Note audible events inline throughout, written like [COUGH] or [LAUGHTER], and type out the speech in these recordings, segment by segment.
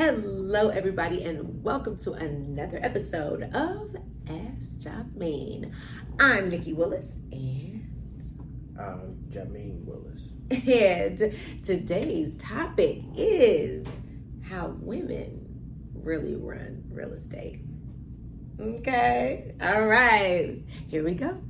Hello, everybody, and welcome to another episode of Ask Jameen. I'm Nikki Willis, and I'm Jameen Willis. And today's topic is how women really run real estate. Okay, all right, here we go.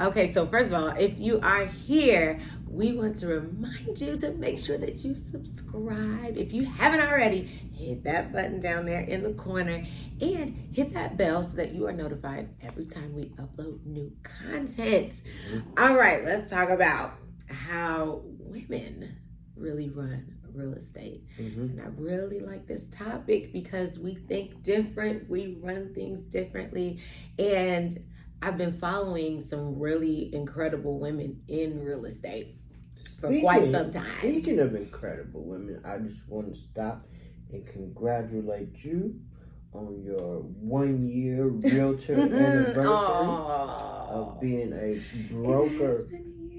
Okay, so first of all, if you are here, we want to remind you to make sure that you subscribe. If you haven't already, hit that button down there in the corner and hit that bell so that you are notified every time we upload new content. Mm-hmm. All right, let's talk about how women really run real estate. Mm-hmm. And I really like this topic because we think different, we run things differently, and I've been following some really incredible women in real estate for speaking, quite some time. Speaking of incredible women, I just want to stop and congratulate you on your one year [LAUGHS] realtor anniversary of being a broker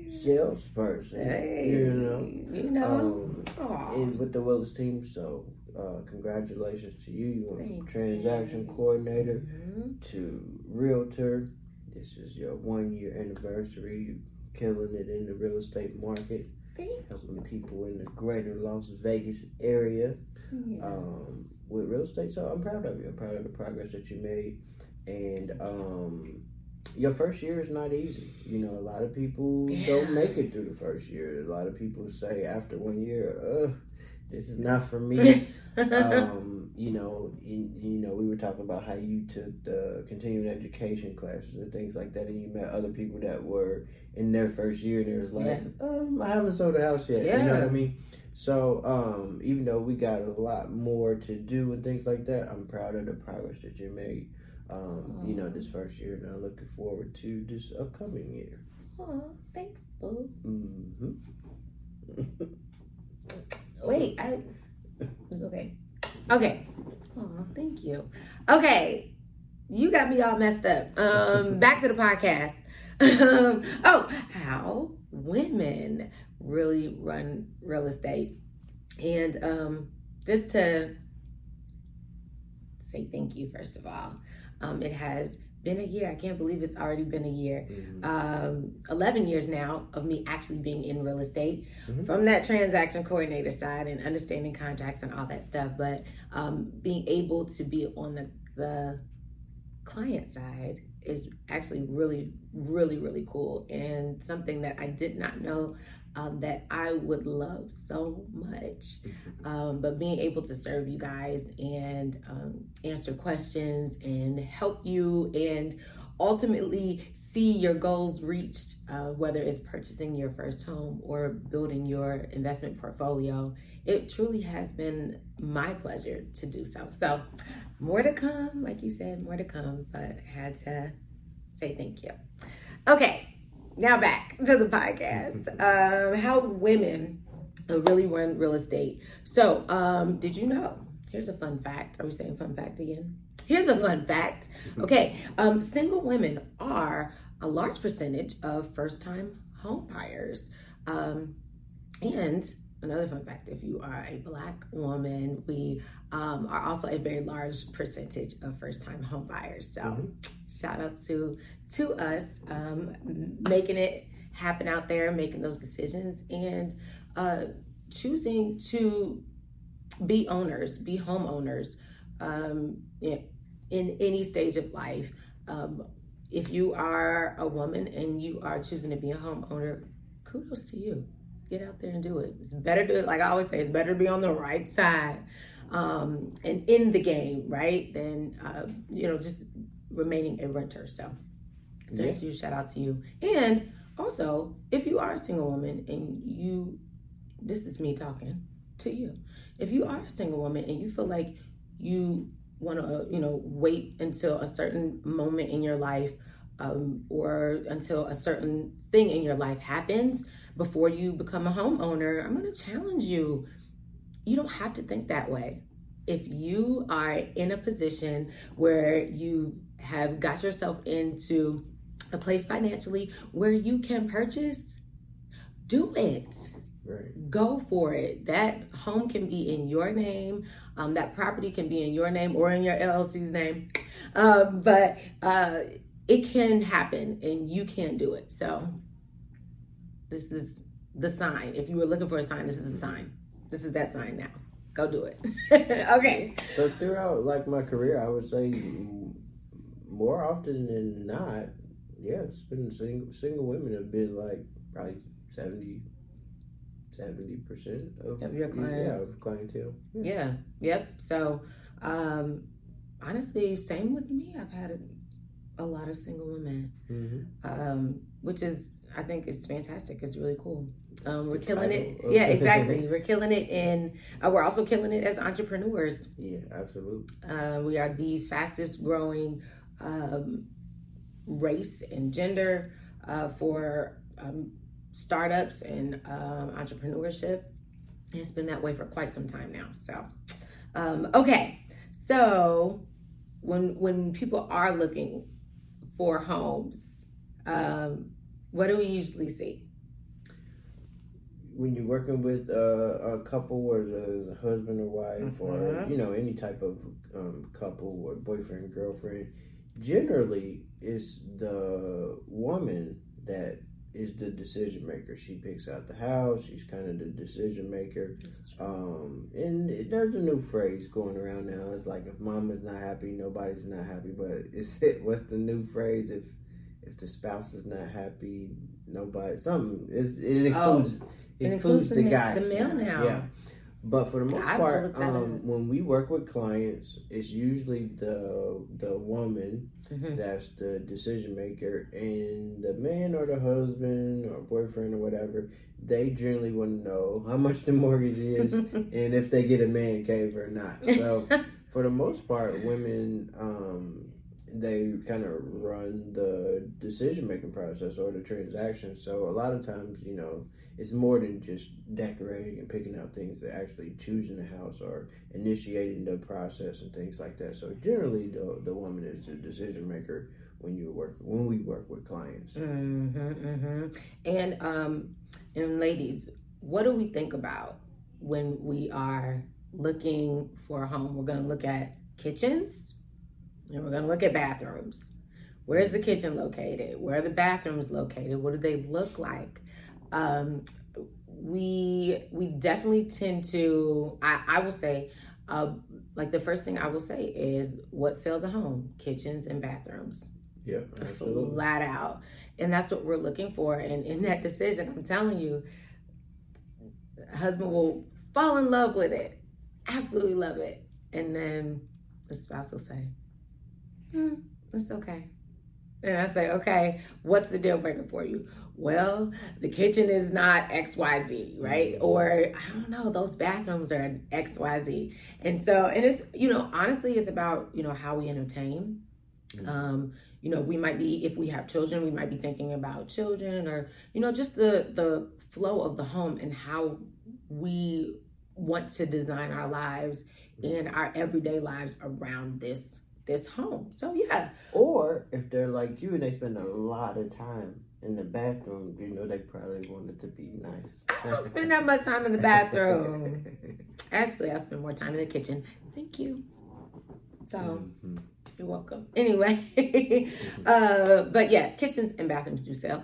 salesperson. Hey, you know, you know, um, and with the Willis team. So, uh, congratulations to you. You went from transaction coordinator mm-hmm. to realtor this is your one year anniversary. You're killing it in the real estate market. helping people in the greater Las Vegas area yeah. um, with real estate. So I'm proud of you. I'm proud of the progress that you made. And um, your first year is not easy. You know, a lot of people yeah. don't make it through the first year. A lot of people say after one year, ugh, this is not for me. [LAUGHS] um, you know, in, you know, we were talking about how you took the continuing education classes and things like that, and you met other people that were in their first year, and it was like, yeah. um, I haven't sold a house yet. Yeah. You know what I mean? So, um, even though we got a lot more to do and things like that, I'm proud of the progress that you made. Um, you know, this first year, and I'm looking forward to this upcoming year. Oh, thanks, boo. Mm-hmm. [LAUGHS] Wait, I. It's okay. Okay. You. Okay, you got me all messed up. Um, [LAUGHS] back to the podcast. [LAUGHS] Um, oh, how women really run real estate, and um, just to say thank you first of all. Um, it has been a year. I can't believe it's already been a year. Mm-hmm. Um, 11 years now of me actually being in real estate mm-hmm. from that transaction coordinator side and understanding contracts and all that stuff. But um, being able to be on the, the client side is actually really, really, really cool and something that I did not know um, that I would love so much. Um, but being able to serve you guys and um, answer questions and help you and ultimately see your goals reached, uh, whether it's purchasing your first home or building your investment portfolio, it truly has been my pleasure to do so. So, more to come, like you said, more to come, but had to say thank you. Okay, now back to the podcast. Um, how women really run real estate. So, um, did you know? Here's a fun fact. Are we saying fun fact again? Here's a fun fact. Okay, um, single women are a large percentage of first-time home buyers. Um, and another fun fact: if you are a black woman, we um, are also a very large percentage of first-time home buyers. So. Mm-hmm shout out to to us um, making it happen out there, making those decisions, and uh, choosing to be owners, be homeowners um, in, any stage of life. Um, if you are a woman and you are choosing to be a homeowner, kudos to you. Get out there and do it. It's better to, like I always say, it's better to be on the right side um, and in the game, right? Than uh, you know just remaining a renter. So that's yeah. you. Shout out to you. And also, if you are a single woman and you, this is me talking to you. If you are a single woman and you feel like you want to, you know, wait until a certain moment in your life um, or until a certain thing in your life happens before you become a homeowner, I'm going to challenge you you don't have to think that way. If you are in a position where you have got yourself into a place financially where you can purchase, do it. Right. Go for it. That home can be in your name. Um, that property can be in your name or in your LLC's name. Um, but uh, it can happen and you can do it. So this is the sign. If you were looking for a sign, this is the sign. This is that sign now. Go do it. [LAUGHS] okay. So throughout like my career, I would say more often than not, yeah, it's been single single women have been like probably 70 percent of, of your client. Yeah, of clientele. Yeah. yeah. Yep. So um honestly, same with me. I've had a, a lot of single women. Mm-hmm. Um, which is I think is fantastic. It's really cool. Um, we're killing it. Yeah, [LAUGHS] exactly. we're killing it, and uh, we're also killing it as entrepreneurs. Yeah, absolutely. Uh, we are the fastest growing um, race and gender uh, for um, startups and um, entrepreneurship. It's been that way for quite some time now. So, um, okay, so when when people are looking for homes, um, what do we usually see? When you're working with uh, a couple, or as a husband or wife, mm-hmm. or you know any type of um, couple or boyfriend girlfriend, generally it's the woman that is the decision maker. She picks out the house. She's kind of the decision maker. Um, and it, there's a new phrase going around now. It's like if mama's not happy, nobody's not happy. But [LAUGHS] it's it. What's the new phrase? If if the spouse is not happy, nobody. Something. It's, it includes. Oh, it includes, includes the, the guys. The male now. Yeah. But for the most part, um, when we work with clients, it's usually the the woman mm-hmm. that's the decision maker, and the man or the husband or boyfriend or whatever, they generally want to know how much the mortgage is [LAUGHS] and if they get a man cave or not. So, [LAUGHS] for the most part, women um, they kind of run the decision making process or the transaction. So a lot of times, you know, it's more than just decorating and picking out things. They're actually choosing the house or initiating the process and things like that. So generally, the the woman is the decision maker when you work when we work with clients. Mm-hmm, mm-hmm. And um, and ladies, what do we think about when we are looking for a home? We're going to look at kitchens and we're going to look at bathrooms. Where's the kitchen located? Where are the bathrooms located? What do they look like? Um, we we definitely tend to. I, I will say, uh, like the first thing I will say is what sells a home: kitchens and bathrooms. Yeah, absolutely. Flat out, and that's what we're looking for. And in that decision, I'm telling you, husband will fall in love with it, absolutely love it, and then the spouse will say, hmm, it's okay. And I say, okay, what's the deal breaker for you? Well, the kitchen is not XYZ, right? Or I don't know, those bathrooms are XYZ. And so, and it's, you know, honestly, it's about, you know, how we entertain. Mm-hmm. Um, you know, we might be, if we have children, we might be thinking about children or, you know, just the, the flow of the home and how we want to design our lives and our everyday lives around this this home. So yeah. Or if they're like you and they spend a lot of time in the bathroom, you know they probably want it to be nice. I don't spend that much time in the bathroom. [LAUGHS] Actually, I spend more time in the kitchen. Thank you. So mm-hmm. you're welcome. Anyway, [LAUGHS] uh, but yeah, kitchens and bathrooms do sell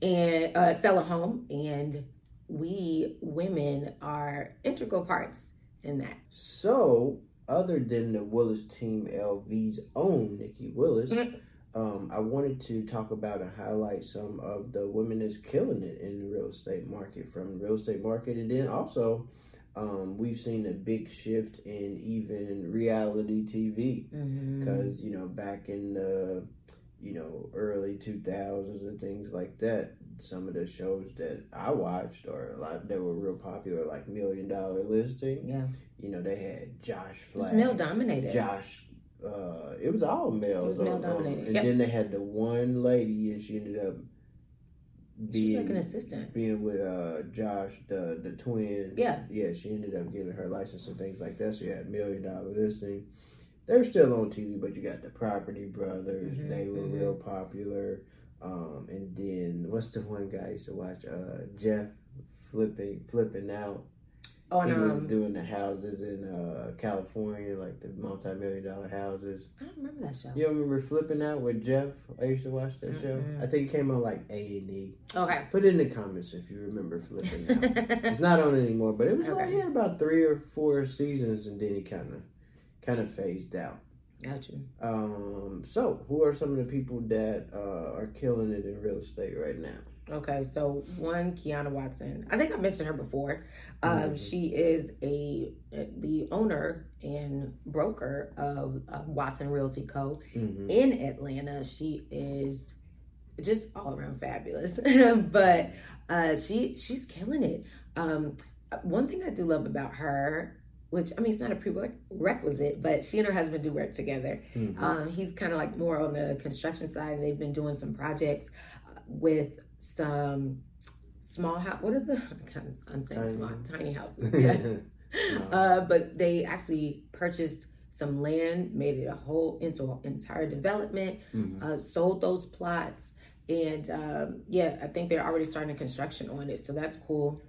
and uh, sell a home, and we women are integral parts in that. So other than the Willis Team LV's own Nikki Willis, mm-hmm. um, I wanted to talk about and highlight some of the women that's killing it in the real estate market from the real estate market, and then also um, we've seen a big shift in even reality TV because mm-hmm. you know back in the you know early 2000s and things like that some of the shows that I watched or a lot that were real popular, like Million Dollar Listing. Yeah. You know, they had Josh Flagg. male dominated. Josh. Uh, it was all males. It was male dominated. and yep. then they had the one lady, and she ended up being, She's like an assistant. Being with uh, Josh, the the twin. Yeah. Yeah, she ended up getting her license and things like that. So you had Million Dollar Listing. They're still on TV, but you got the Property Brothers. Mm-hmm, they were mm-hmm. real popular. Um, and then what's the one guy I used to watch? Uh, Jeff flipping flipping out. Oh, he was um, doing the houses in uh, California, like the multi-million dollar houses. I don't remember that show. You remember flipping out with Jeff? I used to watch that mm-hmm. show. I think it came on like A and E. Okay. Put it in the comments if you remember flipping out. [LAUGHS] it's not on anymore, but it was okay. like he had about three or four seasons, and then he kind of kind of phased out. Gotcha. Um. So, who are some of the people that uh, are killing it in real estate right now? Okay, so one Kiana Watson. I think I mentioned her before. Um, mm-hmm. She is a the owner and broker of uh, Watson Realty Co. Mm-hmm. in Atlanta. She is just all around fabulous, [LAUGHS] but uh, she she's killing it. Um, one thing I do love about her which I mean, it's not a prerequisite, but she and her husband do work together. Mm-hmm. Um, he's kind of like more on the construction side. They've been doing some projects uh, with some small house. What are the? [LAUGHS] I'm saying tiny. small, tiny houses. [LAUGHS] Yes. uh, but they actually purchased some land, made it a whole into an entire development, mm-hmm. uh, sold those plots, and um, yeah, I think they're already starting construction on it. So that's cool.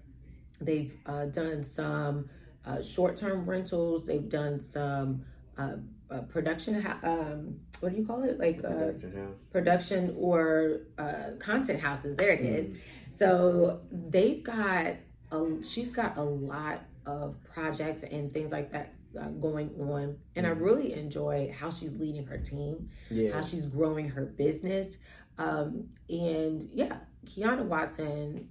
They've uh, done some uh, short-term rentals. They've done some uh, uh, production um, what do you call it like uh, production, production or uh, content houses there it is mm. so they've got a, she's got a lot of projects and things like that uh, going on and mm. i really enjoy how she's leading her team yeah. how she's growing her business um, and yeah kiana watson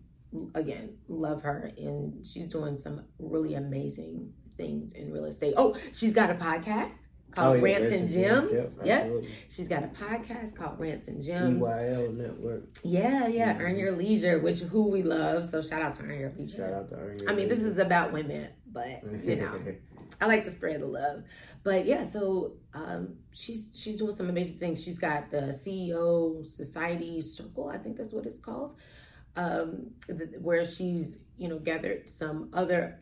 again love her and she's doing some really amazing things in real estate oh she's got a podcast called oh, yeah, Rants and Gems. Yep, yep. She's got a podcast called Rants and Gems. EYL Network. Yeah, yeah. Mm-hmm. Earn Your Leisure, which who we love. So shout out to Earn Your Leisure. Shout out to Earn Your I mean, this is about women, but you know, [LAUGHS] I like to spread the love. But yeah, so um, she's she's doing some amazing things. She's got the CEO Society Circle, I think that's what it's called, um, where she's you know gathered some other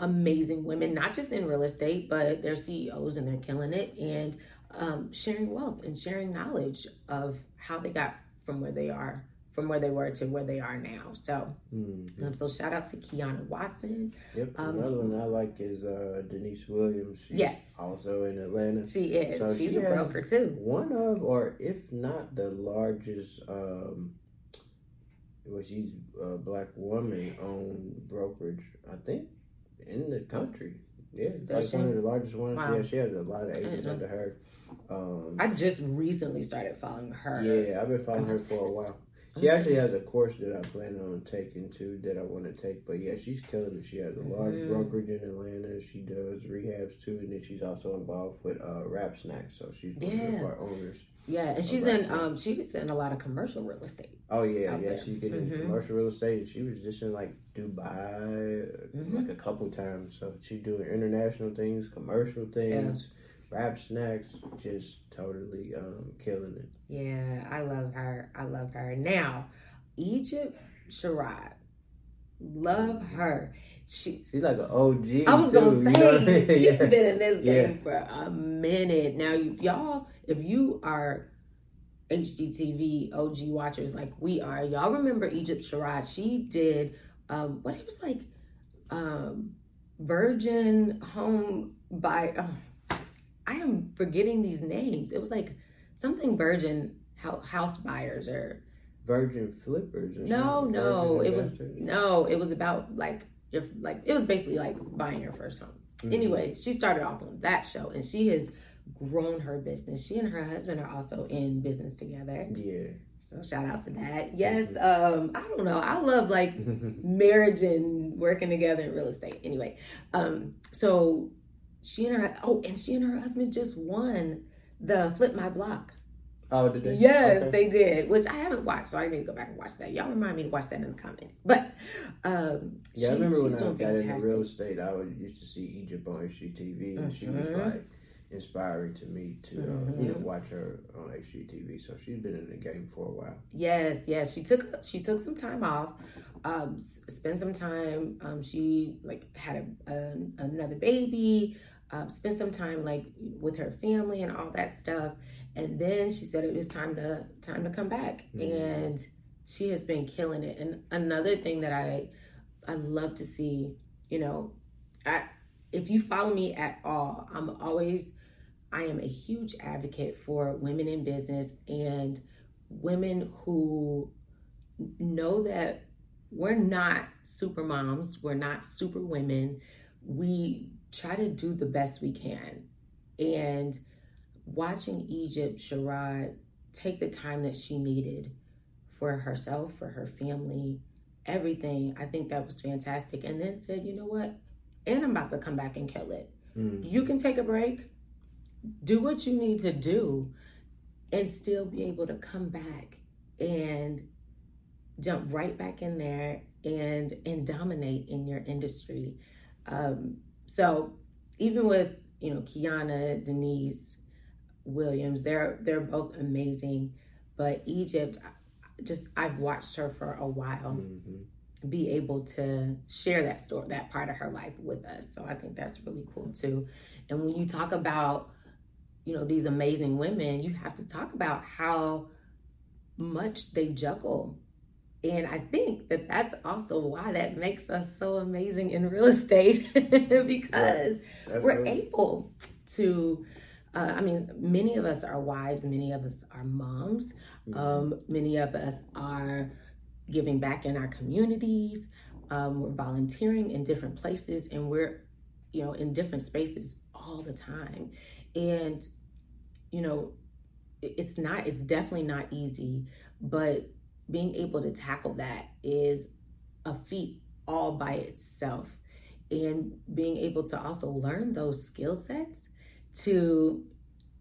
amazing women, not just in real estate, but they're CEOs and they're killing it and um, sharing wealth and sharing knowledge of how they got from where they are, from where they were to where they are now. So, mm-hmm. um, so shout out to Kiana Watson. Yep. Um, Another one I like is uh, Denise Williams. She's yes. Also in Atlanta. She is. So She's she a broker too. One of, or if not the largest. Um, well, she's a black woman owned brokerage. I think in the country. Yeah, like one of the largest ones. Wow. Yeah, she has a lot of agents under her. Um, I just recently started following her. Yeah, I've been following her for a while. She actually has a course that I plan on taking too that I want to take. But yeah, she's killing it. She has a large mm-hmm. brokerage in Atlanta. She does rehabs too, and then she's also involved with uh, Rap Snacks. So she's one yeah. of our owners. Yeah, and she's in um she's in a lot of commercial real estate. Oh yeah, yeah, there. she's getting mm-hmm. commercial real estate. She was just in like Dubai mm-hmm. like a couple times. So she's doing international things, commercial things, yeah. Rap snacks, just totally um killing it. Yeah, I love her. I love her. Now, Egypt Sherrod. Love her. She, she's like an OG. I was too, gonna say you know? she's yeah. been in this [LAUGHS] game yeah. for a minute now. If y'all, if you are HGTV OG watchers like we are, y'all remember Egypt Sherrod? She did um, what it was like, um, Virgin Home by. Oh, I am forgetting these names. It was like something Virgin house buyers or Virgin Flippers. Or no, no, it was no, it was about like if like it was basically like buying your first home. Mm-hmm. Anyway, she started off on that show and she has grown her business. She and her husband are also in business together. Yeah. So shout out to that. Yes, um, I don't know. I love like [LAUGHS] marriage and working together in real estate. Anyway, um, so she and her oh, and she and her husband just won the Flip My Block Oh, did they? Yes, okay. they did. Which I haven't watched, so I need to go back and watch that. Y'all remind me to watch that in the comments. But um, yeah, she, I remember when I got fantastic. into real estate, I would used to see Egypt on HGTV, and mm-hmm. she was mm-hmm. like, inspiring to me to mm-hmm. you know watch her on HGTV. So she's been in the game for a while. Yes, yes. She took she took some time off, um, spent some time. Um, she like had a, a another baby. Uh, spent some time like with her family and all that stuff, and then she said it was time to time to come back, mm-hmm. and she has been killing it. And another thing that I I love to see, you know, I if you follow me at all, I'm always I am a huge advocate for women in business and women who know that we're not super moms, we're not super women. We try to do the best we can. And watching Egypt Sherrod, take the time that she needed for herself, for her family, everything, I think that was fantastic. And then said, you know what? And I'm about to come back and kill it. Mm. You can take a break do what you need to do and still be able to come back and jump right back in there and and dominate in your industry. Um, so even with you know Kiana, Denise, Williams, they're they're both amazing. But Egypt, just I've watched her for a while. Mm-hmm be able to share that story, that part of her life with us. So I think that's really cool too. And when you talk about you know these amazing women you have to talk about how much they juggle and i think that that's also why that makes us so amazing in real [LAUGHS] estate [LAUGHS] because we're able to uh, i mean many of us are wives many of us are moms. Mm-hmm. um, many of us are giving back in our communities. Um, we're volunteering in different places and we're you know in different spaces all the time. And you know, it's not, it's definitely not easy, but being able to tackle that is a feat all by itself. And being able to also learn those skill sets to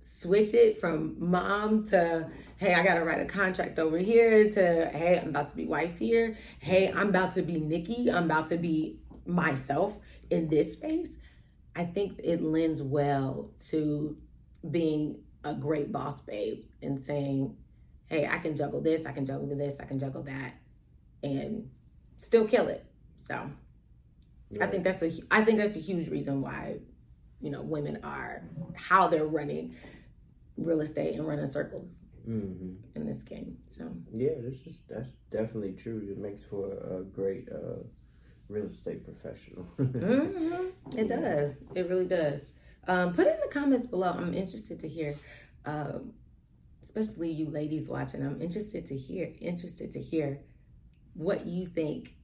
switch it from mom to hey i gotta write a contract over here to hey i'm about to be wife here hey i'm about to be nikki i'm about to be myself in this space i think it lends well to being a great boss babe and saying, hey, I can juggle this, I can juggle this, I can juggle that, and still kill it. So yeah. I think that's a I think that's a huge reason why, you know, women are how they're running real estate and running circles mm-hmm. in this game. So yeah, this is that's definitely true. It makes for a great uh, real estate professional. [LAUGHS] mm-hmm. It does. It really does. Um, put in the comments below. I'm interested to hear, um, especially you ladies watching. I'm interested to hear, interested to hear what you think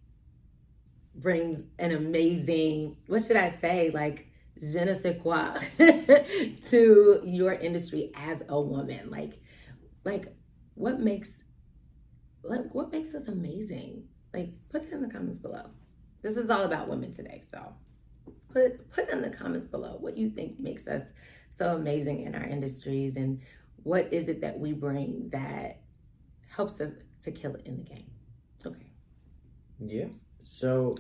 brings an amazing, what should I say, like je ne sais quoi [LAUGHS] to your industry as a woman. Like, like what makes, like what makes us amazing? Like, put that in the comments below. This is all about women today, so put put in the comments below what you think makes us so amazing in our industries and what is it that we bring that helps us to kill it in the game. Okay. Yeah. So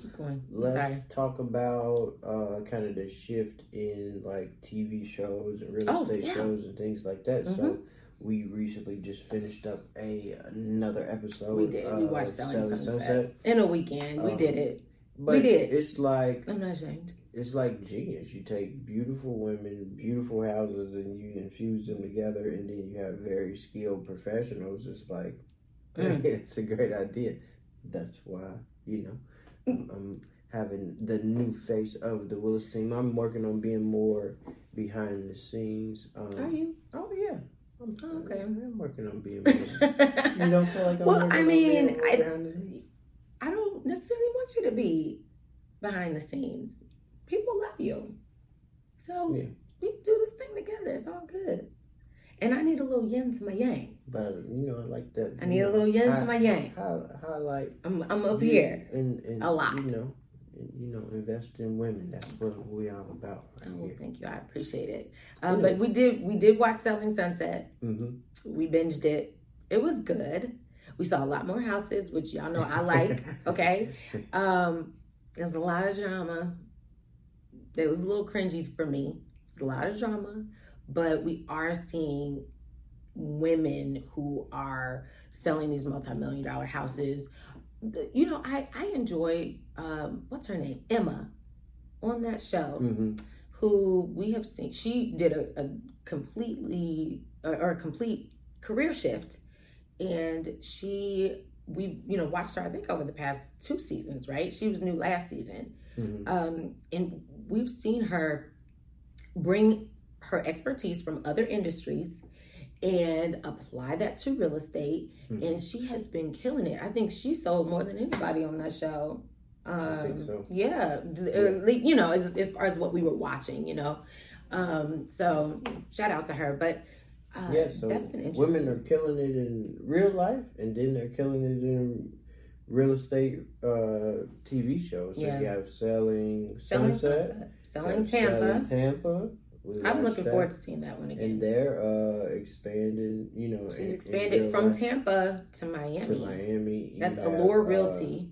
let's Sorry. talk about uh, kind of the shift in like TV shows and real oh, estate yeah. shows and things like that. Mm-hmm. So we recently just finished up a another episode. We did. We watched Selling, Sunset. Sunset. in a weekend. Um, we did it. But we did. It's like I'm not ashamed it's like genius. You take beautiful women, beautiful houses, and you infuse them together, and then you have very skilled professionals. It's like [LAUGHS] mm. it's a great idea. That's why you know I'm having the new face of the Willis team. I'm working on being more behind the scenes. Um, Are you? Oh yeah. I'm, oh, okay. I'm working on being. [LAUGHS] More, you don't feel like I'm well, I mean, I, I don't necessarily want you to be behind the scenes people love you. So yeah. we do this thing together. It's all good. And I need a little yin to my yang. But you know, like that. I need know, a little yin to my yang. Highlight. I'm I'm up here. And, and a lot. You know, you know, invest in women. That's what we all about. Right oh, here. thank you. I appreciate it. Um, yeah. But we did we did watch Selling Sunset. Mm-hmm. We binged it. It was good. We saw a lot more houses, which y'all know I like. [LAUGHS] okay. Um, there's a lot of drama. It was a little cringy for me. It's a lot of drama, but we are seeing women who are selling these multi-million dollar houses you know i i enjoy um what's her name emma on that show mm-hmm. who we have seen she did a, a completely or, or a complete career shift and she we you know watched her i think over the past two seasons right she was new last season mm-hmm. um and we've seen her bring her expertise from other industries and apply that to real estate. Mm-hmm. And she has been killing it. I think she sold more than anybody on that show. Um, I think so. Yeah, yeah. you know, as, as, far as what we were watching, you know. Um, so shout out to her. But uh, yeah, so that's been interesting. Women are killing it in real life, and then they're killing it in real estate uh, TV shows. So yeah. you have selling, selling Sunset, Sunset. selling Tampa, selling Tampa I'm looking that. forward to seeing that one again. And they're uh, expanding, you know. She's in, expanded in from life. Tampa to Miami. To Miami. That's Allure uh, Realty.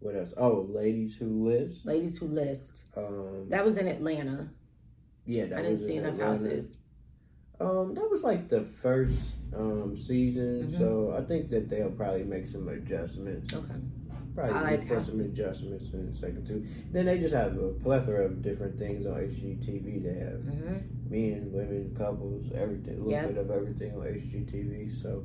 what else? Oh, Ladies Who List. Ladies Who List. Um, that was in Atlanta. Yeah, I didn't see enough Atlanta. houses. Um, that was like the first um season, mm-hmm. so I think that they'll probably make some adjustments. Okay probably I like for some adjustments in the second two. Then they just have a plethora of different things on HGTV. They have mm-hmm. men, women, couples, everything, a little yep. bit of everything on HGTV. So,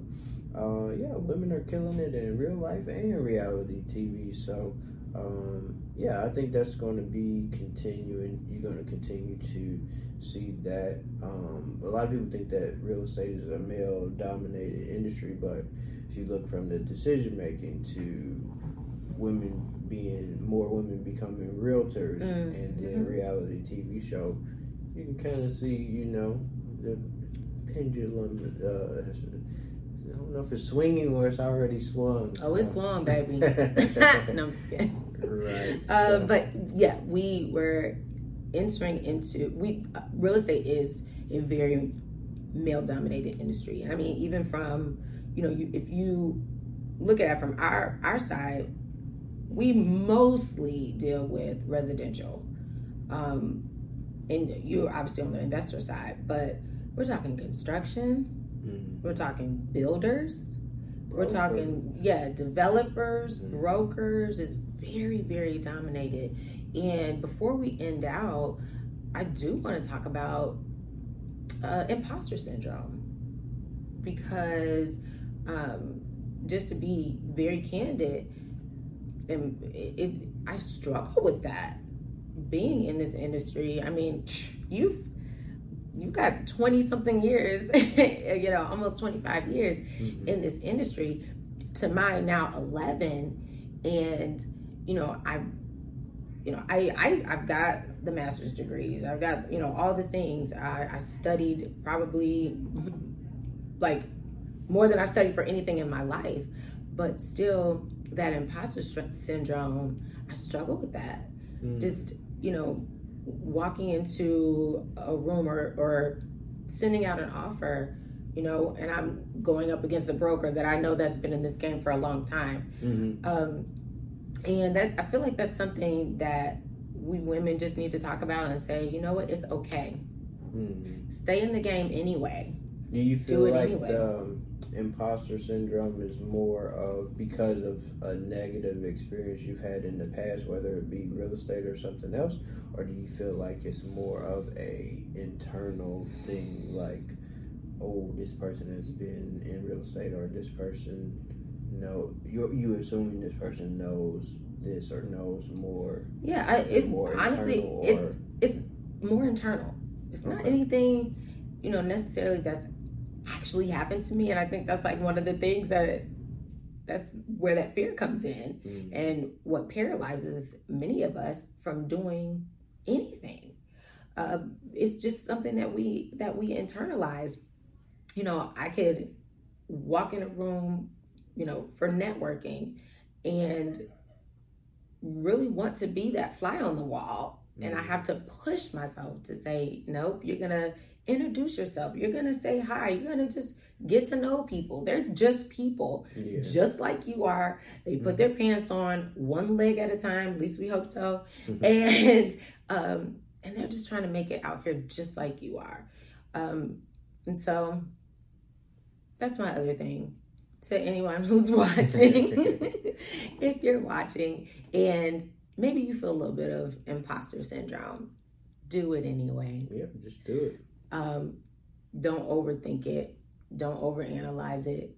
uh, yeah, women are killing it in real life and reality TV. So, um, yeah, I think that's going to be continuing. You're going to continue to see that. Um, a lot of people think that real estate is a male dominated industry, but if you look from the decision making to women being more women becoming realtors mm. and then mm-hmm. reality TV show, you can kind of see, you know, the pendulum. Uh, I don't know if it's swinging or it's already swung. Oh, so. it's swung, baby. [LAUGHS] [LAUGHS] no, I'm just kidding. Right. Uh, so. But yeah, we were entering into we uh, real estate is a very male dominated industry. I mean, even from you know, you, if you look at it from our our side, we mostly deal with residential. Um, and you're obviously on the investor side, but we're talking construction, mm-hmm. we're talking builders, we're talking, yeah, developers, mm-hmm. brokers is very, very dominated. And before we end out, I do want to talk about uh, imposter syndrome because um, just to be very candid, and it, it I struggle with that being in this industry. I mean, you've you got 20 something years, [LAUGHS] you know, almost 25 years mm-hmm. in this industry to my now 11 and you know, I you know, I, I I've got the master's degrees. I've got, you know, all the things. I, I studied probably like more than I've studied for anything in my life, but still that imposter syndrome, I struggle with that. Mm. Just, you know, walking into a room or, or sending out an offer, you know, and I'm going up against a broker that I know that's been in this game for a long time. Mm-hmm. Um, and that I feel like that's something that we women just need to talk about and say, you know what, it's okay. Mm-hmm. Stay in the game anyway. Do you feel Do like anyway. the, um, imposter syndrome is more of because of a negative experience you've had in the past, whether it be real estate or something else, or do you feel like it's more of a internal thing, like, oh, this person has been in real estate, or this person know you you assuming this person knows this or knows more. Yeah, I, it's more honestly it's it's more internal. It's okay. not anything you know necessarily that's actually happened to me and i think that's like one of the things that that's where that fear comes in mm. and what paralyzes many of us from doing anything uh, it's just something that we that we internalize you know i could walk in a room you know for networking and really want to be that fly on the wall mm. and i mm. have to push myself to say nope you're gonna introduce yourself. You're going to say hi. You're going to just get to know people. They're just people, yeah. just like you are. They put mm-hmm. their pants on one leg at a time. At least we hope so. Mm-hmm. And um, and they're just trying to make it out here just like you are. Um, and so that's my other thing to anyone [LAUGHS] who's watching. [LAUGHS] if you're watching and maybe you feel a little bit of imposter syndrome, do it anyway. Yeah, just do it. Um, don't overthink it. Don't overanalyze it.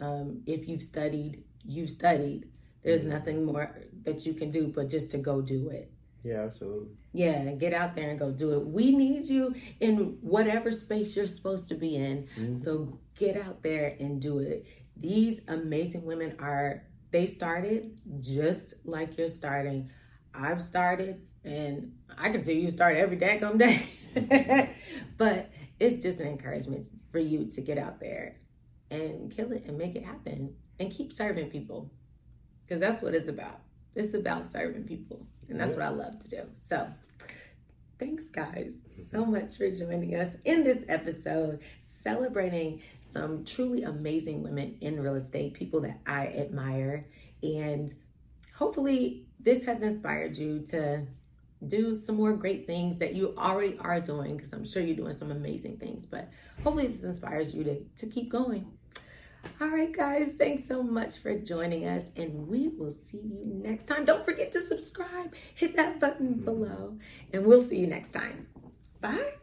Um, if you've studied, you've studied. There's mm-hmm. nothing more that you can do but just to go do it. Yeah, absolutely. Yeah, get out there and go do it. We need you in whatever space you're supposed to be in. Mm-hmm. So get out there and do it. These amazing women are, they started just like you're starting. I've started and I can see you start every daggone day. [LAUGHS] but it's just an encouragement for you to get out there and kill it and make it happen and keep serving people because that's what it's about. It's about serving people, and that's what I love to do. So, thanks, guys, mm-hmm. so much for joining us in this episode celebrating some truly amazing women in real estate, people that I admire. And hopefully, this has inspired you to do some more great things that you already are doing because I'm sure you're doing some amazing things. But hopefully, this inspires you to, to keep going. All right, guys, thanks so much for joining us, and we will see you next time. Don't forget to subscribe, hit that button below, and we'll see you next time. Bye.